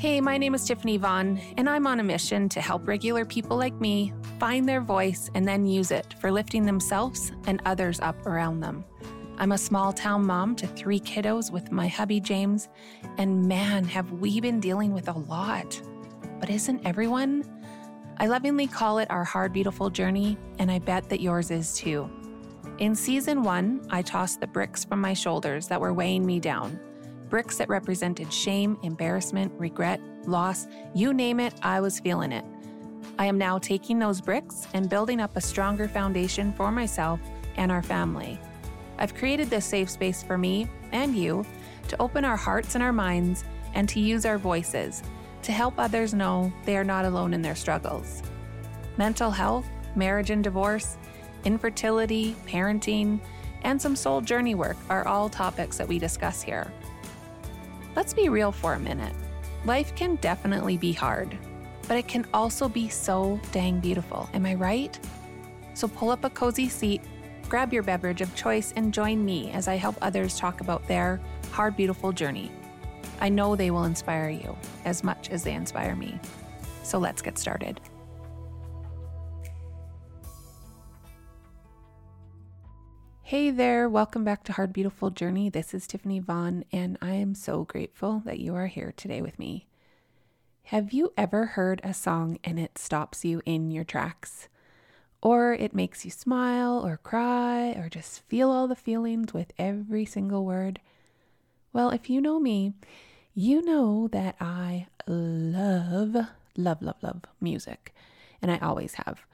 Hey, my name is Tiffany Vaughn, and I'm on a mission to help regular people like me find their voice and then use it for lifting themselves and others up around them. I'm a small town mom to three kiddos with my hubby James, and man, have we been dealing with a lot. But isn't everyone? I lovingly call it our hard, beautiful journey, and I bet that yours is too. In season one, I tossed the bricks from my shoulders that were weighing me down bricks that represented shame, embarrassment, regret, loss you name it, I was feeling it. I am now taking those bricks and building up a stronger foundation for myself and our family. I've created this safe space for me and you to open our hearts and our minds and to use our voices to help others know they are not alone in their struggles. Mental health, marriage and divorce, infertility, parenting, and some soul journey work are all topics that we discuss here. Let's be real for a minute. Life can definitely be hard, but it can also be so dang beautiful. Am I right? So pull up a cozy seat, grab your beverage of choice, and join me as I help others talk about their hard, beautiful journey. I know they will inspire you as much as they inspire me. So let's get started. Hey there, welcome back to Hard Beautiful Journey. This is Tiffany Vaughn, and I am so grateful that you are here today with me. Have you ever heard a song and it stops you in your tracks? Or it makes you smile or cry or just feel all the feelings with every single word? Well, if you know me, you know that I love, love, love, love music, and I always have.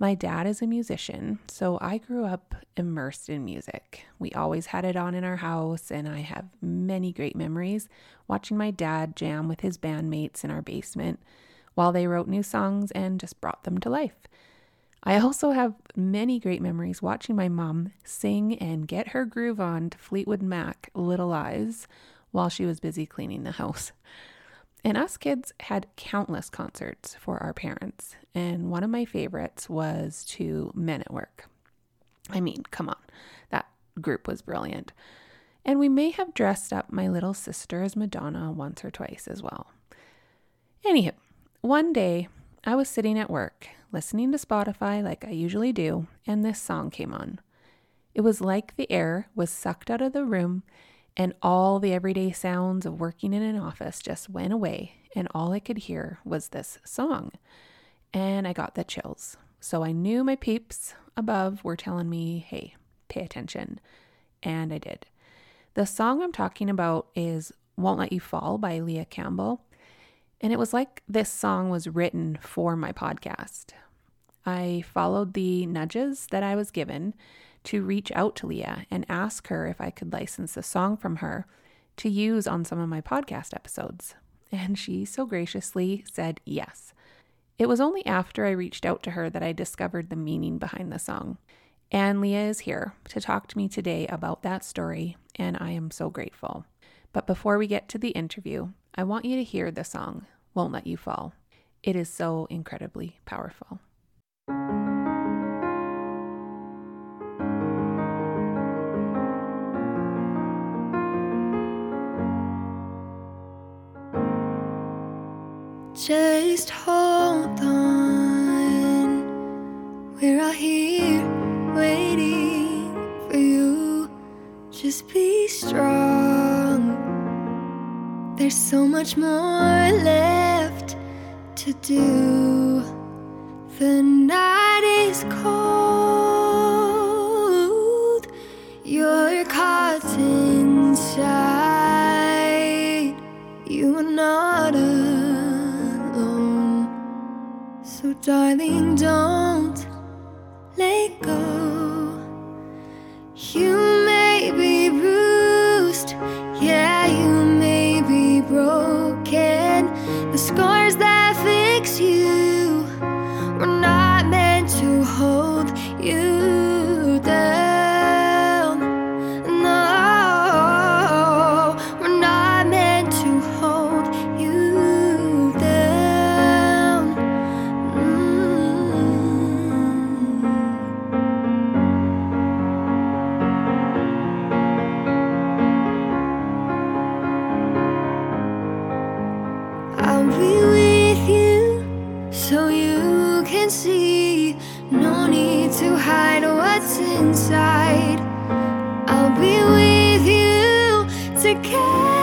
My dad is a musician, so I grew up immersed in music. We always had it on in our house, and I have many great memories watching my dad jam with his bandmates in our basement while they wrote new songs and just brought them to life. I also have many great memories watching my mom sing and get her groove on to Fleetwood Mac Little Lies while she was busy cleaning the house. And us kids had countless concerts for our parents, and one of my favorites was to Men at Work. I mean, come on, that group was brilliant. And we may have dressed up my little sister as Madonna once or twice as well. Anywho, one day I was sitting at work listening to Spotify like I usually do, and this song came on. It was like the air was sucked out of the room and all the everyday sounds of working in an office just went away, and all I could hear was this song. And I got the chills. So I knew my peeps above were telling me, hey, pay attention. And I did. The song I'm talking about is Won't Let You Fall by Leah Campbell. And it was like this song was written for my podcast. I followed the nudges that I was given to reach out to Leah and ask her if I could license a song from her to use on some of my podcast episodes. And she so graciously said yes. It was only after I reached out to her that I discovered the meaning behind the song. And Leah is here to talk to me today about that story, and I am so grateful. But before we get to the interview, I want you to hear the song, Won't Let You Fall. It is so incredibly powerful. Just hold on. We're all here waiting for you. Just be strong. There's so much more left to do. The night is cold. You're caught inside. So, darling, don't let go. To carry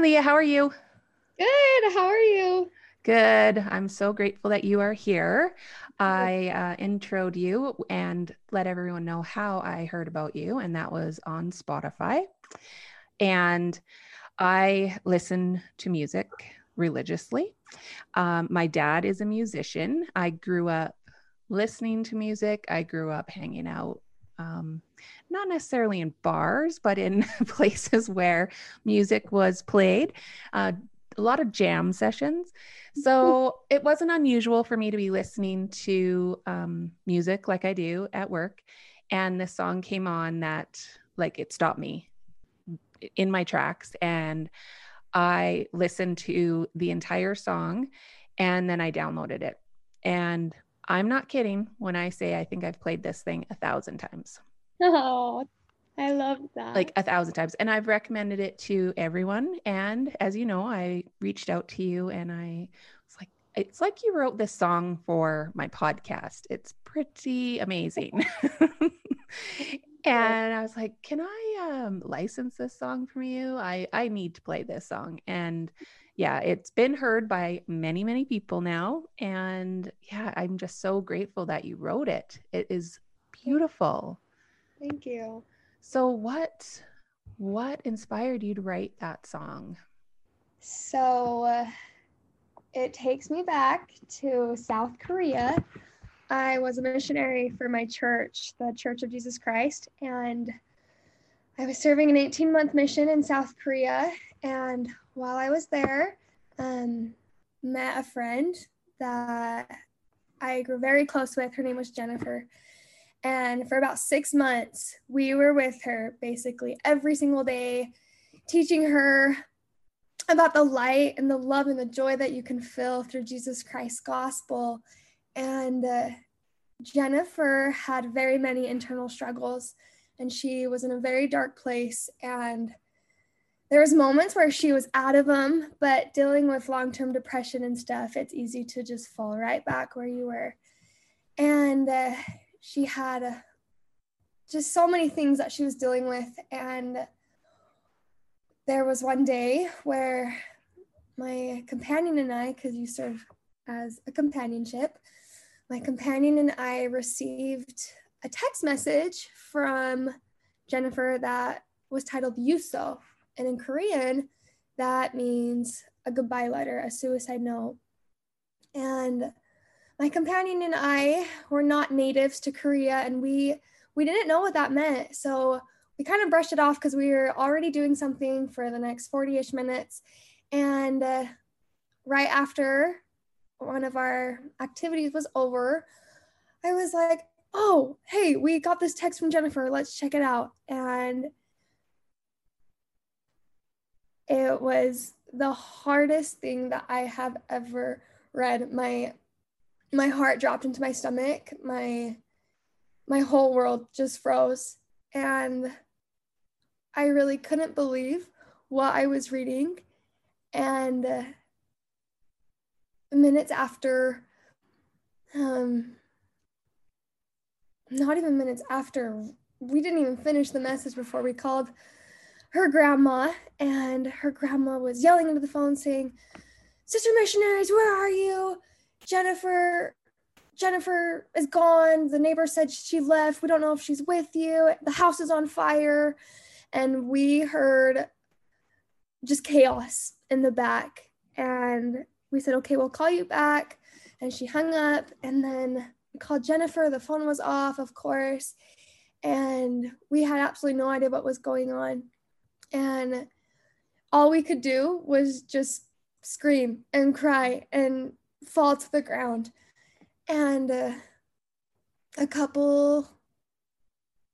Leah. How are you? Good. How are you? Good. I'm so grateful that you are here. I uh, introed you and let everyone know how I heard about you, and that was on Spotify. And I listen to music religiously. Um, my dad is a musician. I grew up listening to music, I grew up hanging out. Um, not necessarily in bars, but in places where music was played, uh, a lot of jam sessions. So it wasn't unusual for me to be listening to um, music like I do at work. And this song came on that, like, it stopped me in my tracks. And I listened to the entire song and then I downloaded it. And I'm not kidding when I say I think I've played this thing a thousand times Oh, I love that. like a thousand times. And i've recommended it to everyone. And as you know i reached out to you and i was like it's like you wrote this song for my podcast. It's pretty amazing. And i was like can i um, license this song from you? I i need to play this song. And yeah it's been heard by many many people now. And yeah i'm just so grateful that you wrote it. It is beautiful Thank you. so what what inspired you to write that song? So uh, it takes me back to South Korea. I was a missionary for my church, the Church of Jesus Christ, and I was serving an 18 month mission in South Korea. And while I was there, um, met a friend that I grew very close with. Her name was Jennifer. And for about six months, we were with her basically every single day, teaching her about the light and the love and the joy that you can feel through Jesus Christ's gospel. And uh, Jennifer had very many internal struggles, and she was in a very dark place. And there was moments where she was out of them, but dealing with long-term depression and stuff, it's easy to just fall right back where you were. And uh, she had just so many things that she was dealing with, and there was one day where my companion and I, because you serve as a companionship, my companion and I received a text message from Jennifer that was titled Yuso. And in Korean, that means a goodbye letter, a suicide note. And my companion and I were not natives to Korea and we we didn't know what that meant. So we kind of brushed it off because we were already doing something for the next 40-ish minutes. And uh, right after one of our activities was over, I was like, oh, hey, we got this text from Jennifer. Let's check it out. And it was the hardest thing that I have ever read. My my heart dropped into my stomach. My my whole world just froze. And I really couldn't believe what I was reading. And minutes after um not even minutes after we didn't even finish the message before we called her grandma. And her grandma was yelling into the phone saying sister missionaries where are you jennifer jennifer is gone. The neighbor said she left. We don't know if she's with you. The house is on fire. And we heard just chaos in the back. And we said okay we'll call you back. And she hung up. And then we called jennifer. The phone was off of course. And we had absolutely no idea what was going on. And all we could do was just scream and cry and fall to the ground and uh, a couple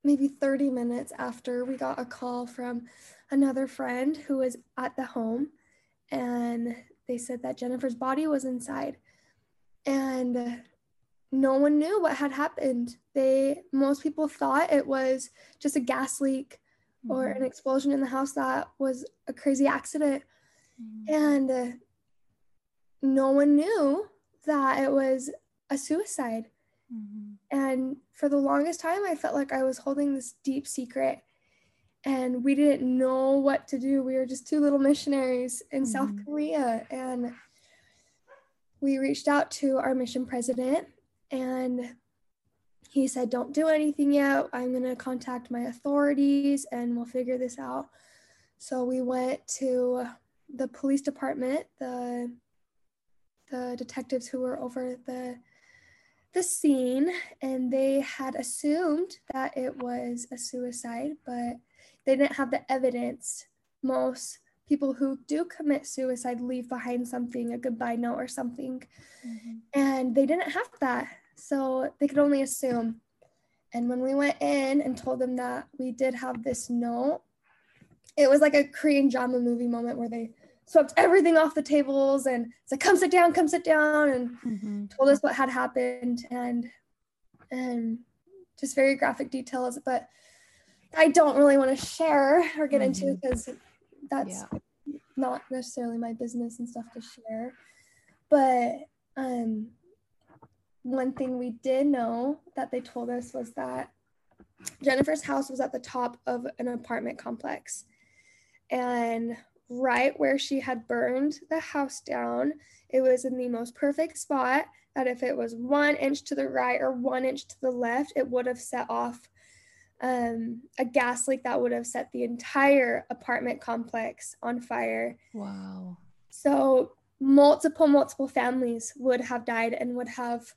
maybe 30 minutes after we got a call from another friend who was at the home and they said that Jennifer's body was inside and no one knew what had happened. They most people thought it was just a gas leak mm-hmm. or an explosion in the house that was a crazy accident. Mm-hmm. And uh, no one knew that it was a suicide. Mm-hmm. And for the longest time, I felt like I was holding this deep secret and we didn't know what to do. We were just two little missionaries in mm-hmm. South Korea. And we reached out to our mission president and he said, Don't do anything yet. I'm going to contact my authorities and we'll figure this out. So we went to the police department, the the detectives who were over the the scene and they had assumed that it was a suicide, but they didn't have the evidence. Most people who do commit suicide leave behind something, a goodbye note or something. Mm-hmm. And they didn't have that. So they could only assume. And when we went in and told them that we did have this note, it was like a Korean drama movie moment where they swept everything off the tables and said, "Come sit down, come sit down," and mm-hmm. told us what had happened and and just very graphic details. But I don't really want to share or get mm-hmm. into because that's yeah. not necessarily my business and stuff to share. But um, one thing we did know that they told us was that Jennifer's house was at the top of an apartment complex. And right where she had burned the house down. It was in the most perfect spot that if it was one inch to the right or one inch to the left, it would have set off um, a gas leak that would have set the entire apartment complex on fire. Wow. So multiple, multiple families would have died and would have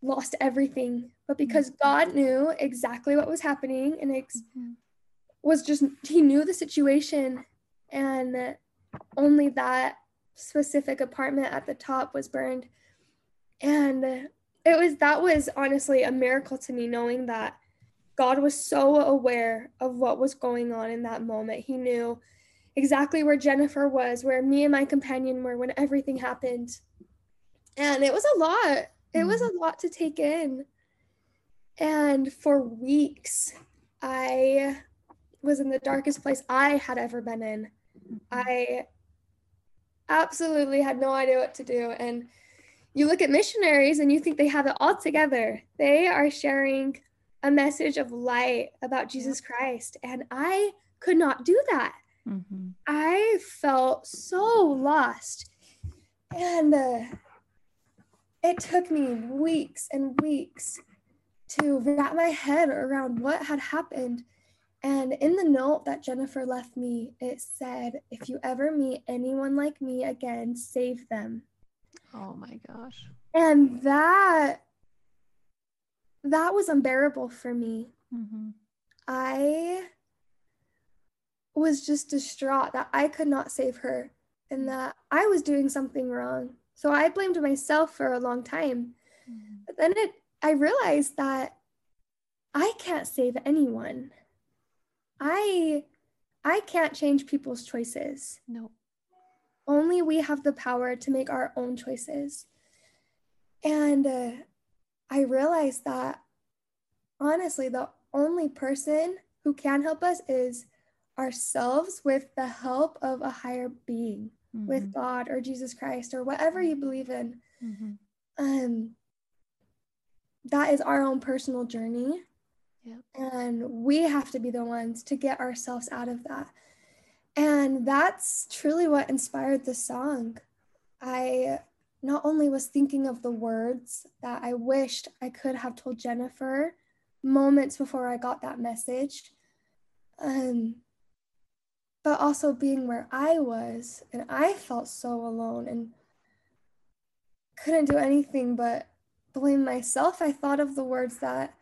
lost everything. But because mm-hmm. God knew exactly what was happening and ex- mm-hmm. was just, He knew the situation and only that specific apartment at the top was burned. And it was that was honestly a miracle to me knowing that god was so aware of what was going on in that moment. He knew exactly where jennifer was where me and my companion were when everything happened. And it was a lot. It was mm-hmm. a lot to take in. And for weeks i was in the darkest place i had ever been in I absolutely had no idea what to do. And you look at missionaries and you think they have it all together. They are sharing a message of light about Jesus Christ. And I could not do that. Mm-hmm. I felt so lost. And uh, it took me weeks and weeks to wrap my head around what had happened and in the note that Jennifer left me, it said, if you ever meet anyone like me again, save them. Oh my gosh. And that that was unbearable for me. Mm-hmm. I was just distraught that I could not save her and that I was doing something wrong. So I blamed myself for a long time. Mm-hmm. But then it I realized that I can't save anyone. I I can't change people's choices. No. Only we have the power to make our own choices. And uh, I realized that honestly, the only person who can help us is ourselves with the help of a higher being, mm-hmm. with God or Jesus Christ or whatever you believe in. Mm-hmm. Um, that is our own personal journey. Yep. And we have to be the ones to get ourselves out of that. And that's truly what inspired the song. I not only was thinking of the words that I wished I could have told Jennifer moments before I got that message, um, but also being where I was and I felt so alone and couldn't do anything but blame myself. I thought of the words that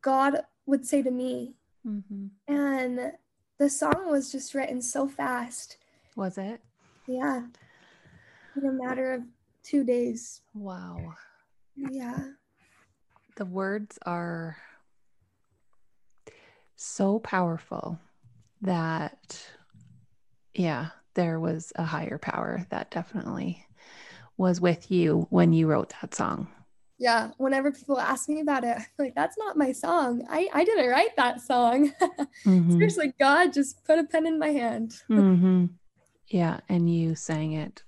God would say to me. Mm-hmm. And the song was just written so fast. Was it? Yeah. In a matter of two days. Wow. Yeah. The words are so powerful that, yeah, there was a higher power that definitely was with you when you wrote that song. Yeah. Whenever people ask me about it, I'm like, that's not my song. I, I didn't write that song. mm-hmm. Seriously, God just put a pen in my hand. mm-hmm. Yeah. And you sang it.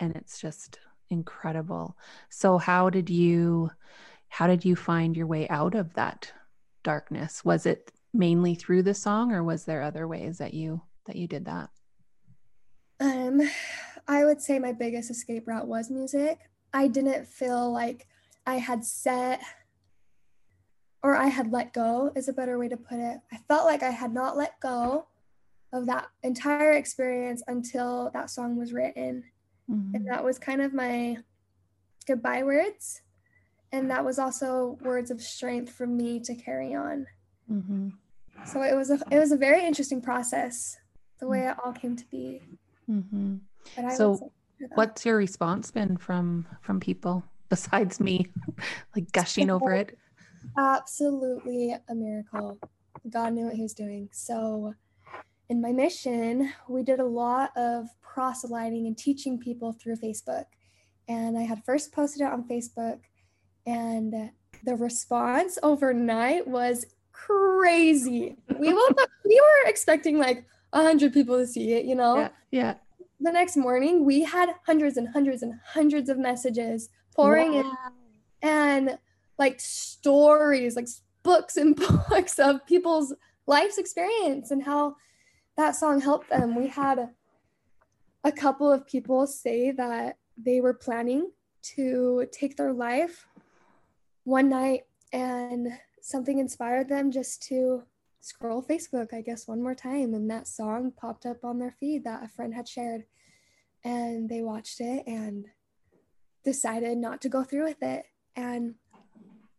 And it's just incredible. So how did you how did you find your way out of that darkness? Was it mainly through the song or was there other ways that you that you did that? Um I would say my biggest escape route was music. I didn't feel like I had set or I had let go is a better way to put it. I felt like I had not let go of that entire experience until that song was written. Mm-hmm. And that was kind of my goodbye words. And that was also words of strength for me to carry on. Mm-hmm. So it was a it was a very interesting process, the way it all came to be. Mm-hmm. so, what's your response been from from people besides me, like gushing over it? Absolutely a miracle. God knew what He was doing. So, in my mission, we did a lot of proselyting and teaching people through Facebook. And I had first posted it on Facebook, and the response overnight was crazy. We will we were expecting like a hundred people to see it, you know. Yeah, yeah. The next morning, we had hundreds and hundreds and hundreds of messages pouring wow. in, and like stories, like books and books of people's life's experience and how that song helped them. We had a couple of people say that they were planning to take their life one night and something inspired them just to scroll Facebook, I guess, one more time. And that song popped up on their feed that a friend had shared. And they watched it and decided not to go through with it. And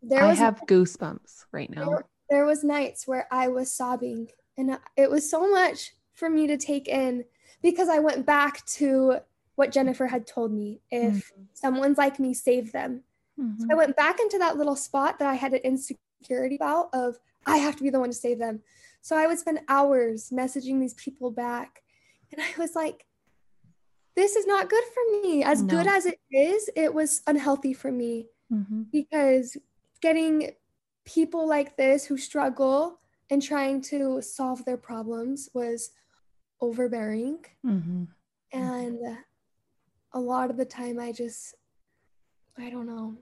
there I have goosebumps right now. There, there was nights where I was sobbing, and it was so much for me to take in because I went back to what Jennifer had told me if mm-hmm. someone's like me, save them. Mm-hmm. So I went back into that little spot that I had an insecurity about of I have to be the one to save them. So I would spend hours messaging these people back. And I was like, this is not good for me. As no. good as it is, it was unhealthy for me mm-hmm. because getting people like this who struggle and trying to solve their problems was overbearing. Mm-hmm. And a lot of the time, I just, I don't know.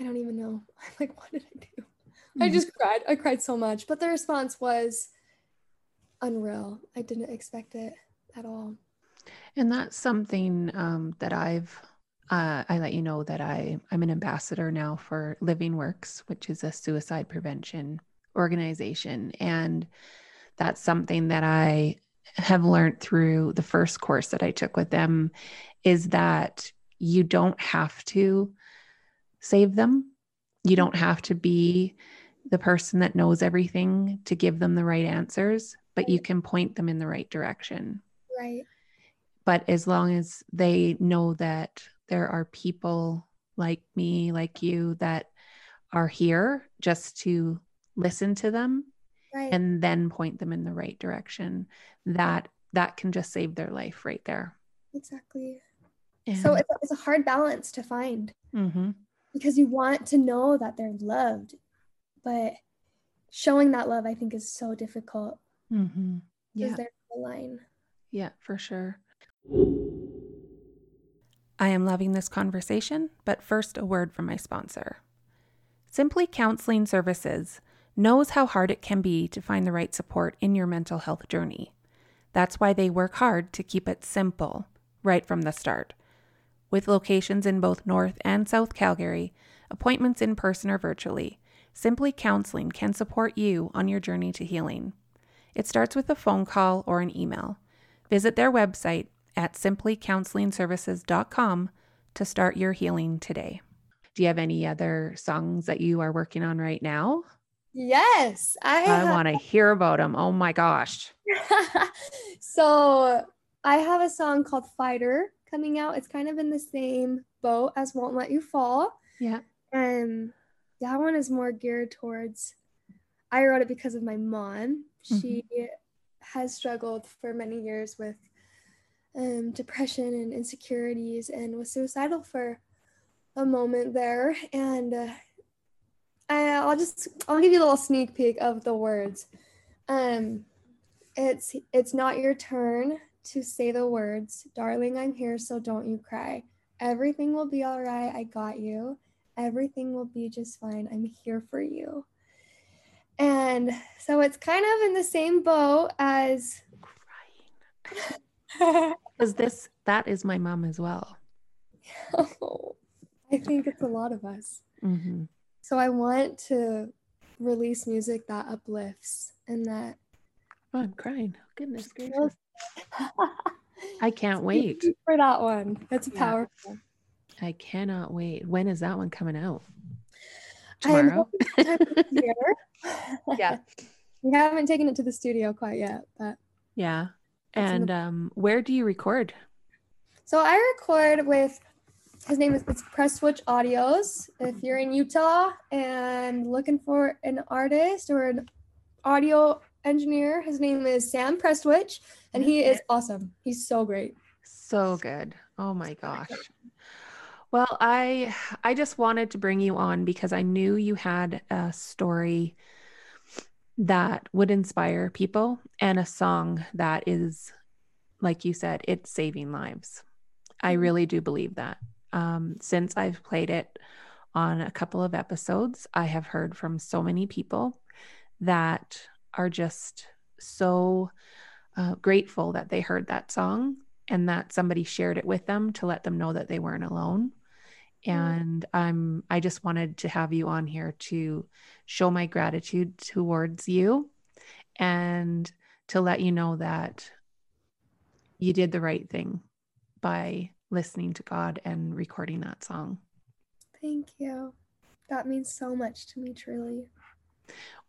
I don't even know. I'm like, what did I do? Mm-hmm. I just cried. I cried so much. But the response was unreal. I didn't expect it at all. And that's something um, that I've, uh, I let you know that I, I'm an ambassador now for Living Works, which is a suicide prevention organization. And that's something that I have learned through the first course that I took with them is that you don't have to save them. You don't have to be the person that knows everything to give them the right answers, but you can point them in the right direction. Right. But as long as they know that there are people like me, like you, that are here just to listen to them Right. and then point them in the right direction that that can just save their life right there exactly. and, So it's, it's a hard balance to find Mhm. because you want to know that they're loved, but showing that love, I think, is so difficult Mhm. because yeah there's a line. Yeah, for sure. I am loving this conversation, but first, a word from my sponsor. Simply Counseling Services knows how hard it can be to find the right support in your mental health journey. That's why they work hard to keep it simple right from the start. With locations in both North and South Calgary, appointments in person or virtually, Simply Counseling can support you on your journey to healing. It starts with a phone call or an email. Visit their website at simplycounselingservices.com to start your healing today. Do you have any other songs that you are working on right now? Yes, I, I want to hear about them. Oh my gosh. so I have a song called Fighter coming out. It's kind of in the same boat as Won't Let You Fall. Yeah. And that one is more geared towards I wrote it because of my mom. Mm-hmm. She has struggled for many years with um, depression and insecurities and was suicidal for a moment there. And uh, I, I'll just I'll give you a little sneak peek of the words. Um, it's it's not your turn to say the words, darling. I'm here, so don't you cry. Everything will be all right. I got you. Everything will be just fine. I'm here for you. And so it's kind of in the same boat as Because this, that is my mom as well. I think it's a lot of us. hmm So I want to release music that uplifts and that Oh, I'm crying. Goodness gracious. I can't wait. for that one. That's Yeah. powerful. I cannot wait. When is that one coming out? Tomorrow? hoping sometime this year. Yeah. We haven't taken it to the studio quite yet, but Yeah. And the- um, where do you record? so I record with his name is it's Presswitch Audios. If you're in Utah and looking for an artist or an audio engineer, his name is Sam Presswitch, and he is awesome. He's so great. So good. Oh my gosh. Well, I I just wanted to bring you on because I knew you had a story that would inspire people and a song that is like you said, it's saving lives. I Mhm. really do believe that. Um, since I've played it on a couple of episodes, I have heard from so many people that are just so uh, grateful that they heard that song and that somebody shared it with them to let them know that they weren't alone. Mm-hmm. And I'm I just wanted to have you on here to show my gratitude towards you and to let you know that you did the right thing by listening to God and recording that song. Thank you. That means so much to me, truly.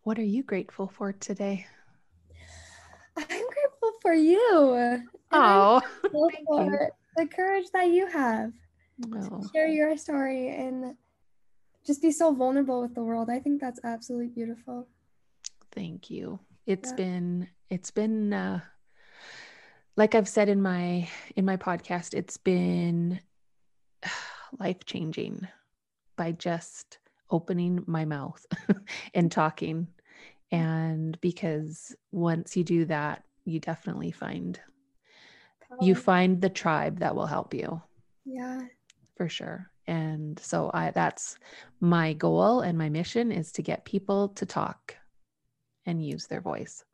What are you grateful for today? I'm grateful for you. Oh, grateful thank you. for the courage that you have to share your story and just be so vulnerable with the world. I think that's absolutely beautiful. thank you. It's Yeah. been it's been uh like I've said in my in my podcast, it's been life changing by just opening my mouth and talking. And because once you do that, you definitely find you find the tribe that will help you yeah. For sure. And so I that's my goal and my mission is to get people to talk and use their voice.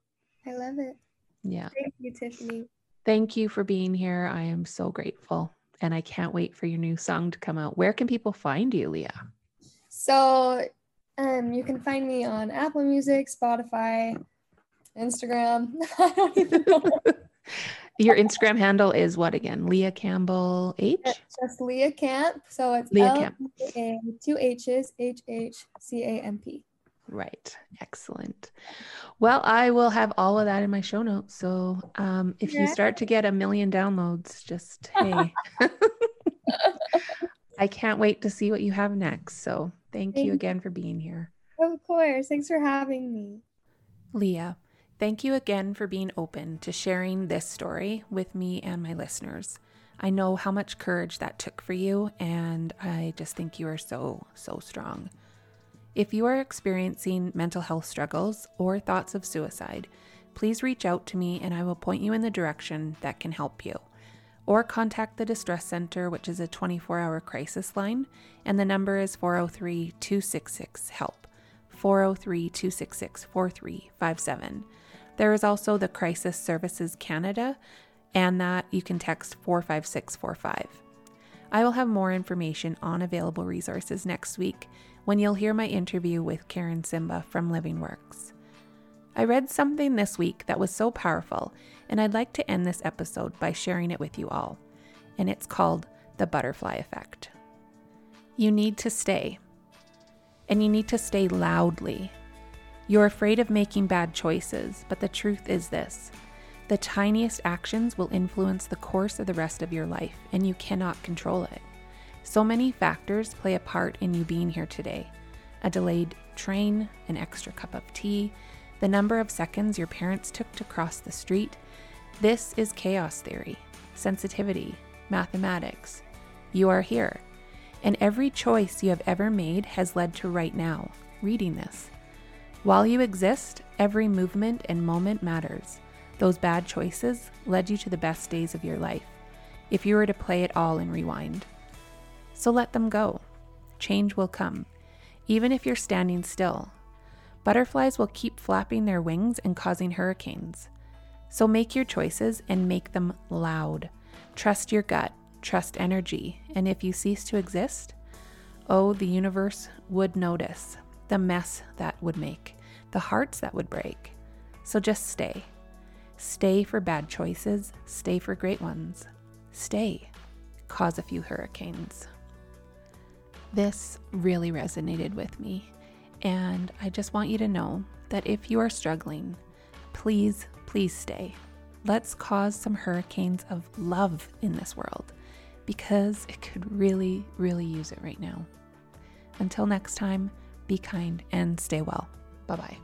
I love it. Yeah. Thank you, Tiffany. Thank you for being here. I am so grateful. And I can't wait for your new song to come out. Where can people find you, Leah? So, um, you can find me on Apple Music, Spotify, Instagram. I don't even know. Your Instagram handle is what again? Leah Campbell H? Just Leah Camp. So it's Leah Camp. Two H's H H C A M P. Right. Excellent. Well, I will have all of that in my show notes. So um, if you start to get a million downloads, just hey. I can't wait to see what you have next. So thank Thank you. again for being here. Of course. Thanks for having me. Leah, thank you again for being open to sharing this story with me and my listeners. I know how much courage that took for you, and I just think you are so, so strong. If you are experiencing mental health struggles or thoughts of suicide, please reach out to me and I will point you in the direction that can help you. Or contact the Distress Center, which is a 24 hour crisis line, and the number is 403 266 HELP. 403 266 4357. There is also the Crisis Services Canada, and that you can text 45645. I will have more information on available resources next week when you'll hear my interview with Karen Simba from Living Works. I read something this week that was so powerful, and I'd like to end this episode by sharing it with you all. And it's called The Butterfly Effect. You need to stay, and you need to stay loudly. You're afraid of making bad choices, but the truth is this the tiniest actions will influence the course of the rest of your life, and you cannot control it. So many factors play a part in you being here today a delayed train, an extra cup of tea, the number of seconds your parents took to cross the street. This is chaos theory, sensitivity, mathematics. You are here. And every choice you have ever made has led to right now, reading this. While you exist, every movement and moment matters. Those bad choices led you to the best days of your life, if you were to play it all and rewind. So let them go. Change will come, even if you're standing still. Butterflies will keep flapping their wings and causing hurricanes. So make your choices and make them loud. Trust your gut, trust energy, and if you cease to exist, oh, the universe would notice the mess that would make, the hearts that would break. So just stay. Stay for bad choices, stay for great ones. Stay. Cause a few hurricanes. This really resonated with me, and I just want you to know that if you are struggling, please, please stay. Let's cause some hurricanes of love in this world because it could really, really use it right now. Until next time, be kind and stay well. Bye bye.